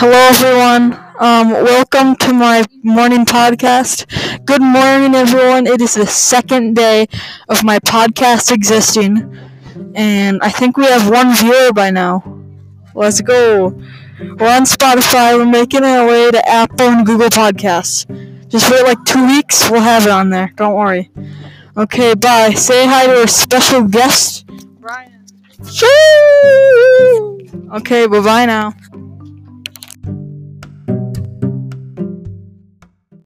Hello, everyone. Um, welcome to my morning podcast. Good morning, everyone. It is the second day of my podcast existing, and I think we have one viewer by now. Let's go. We're on Spotify. We're making our way to Apple and Google Podcasts. Just wait like two weeks. We'll have it on there. Don't worry. Okay, bye. Say hi to our special guest, Brian. Okay, bye bye now.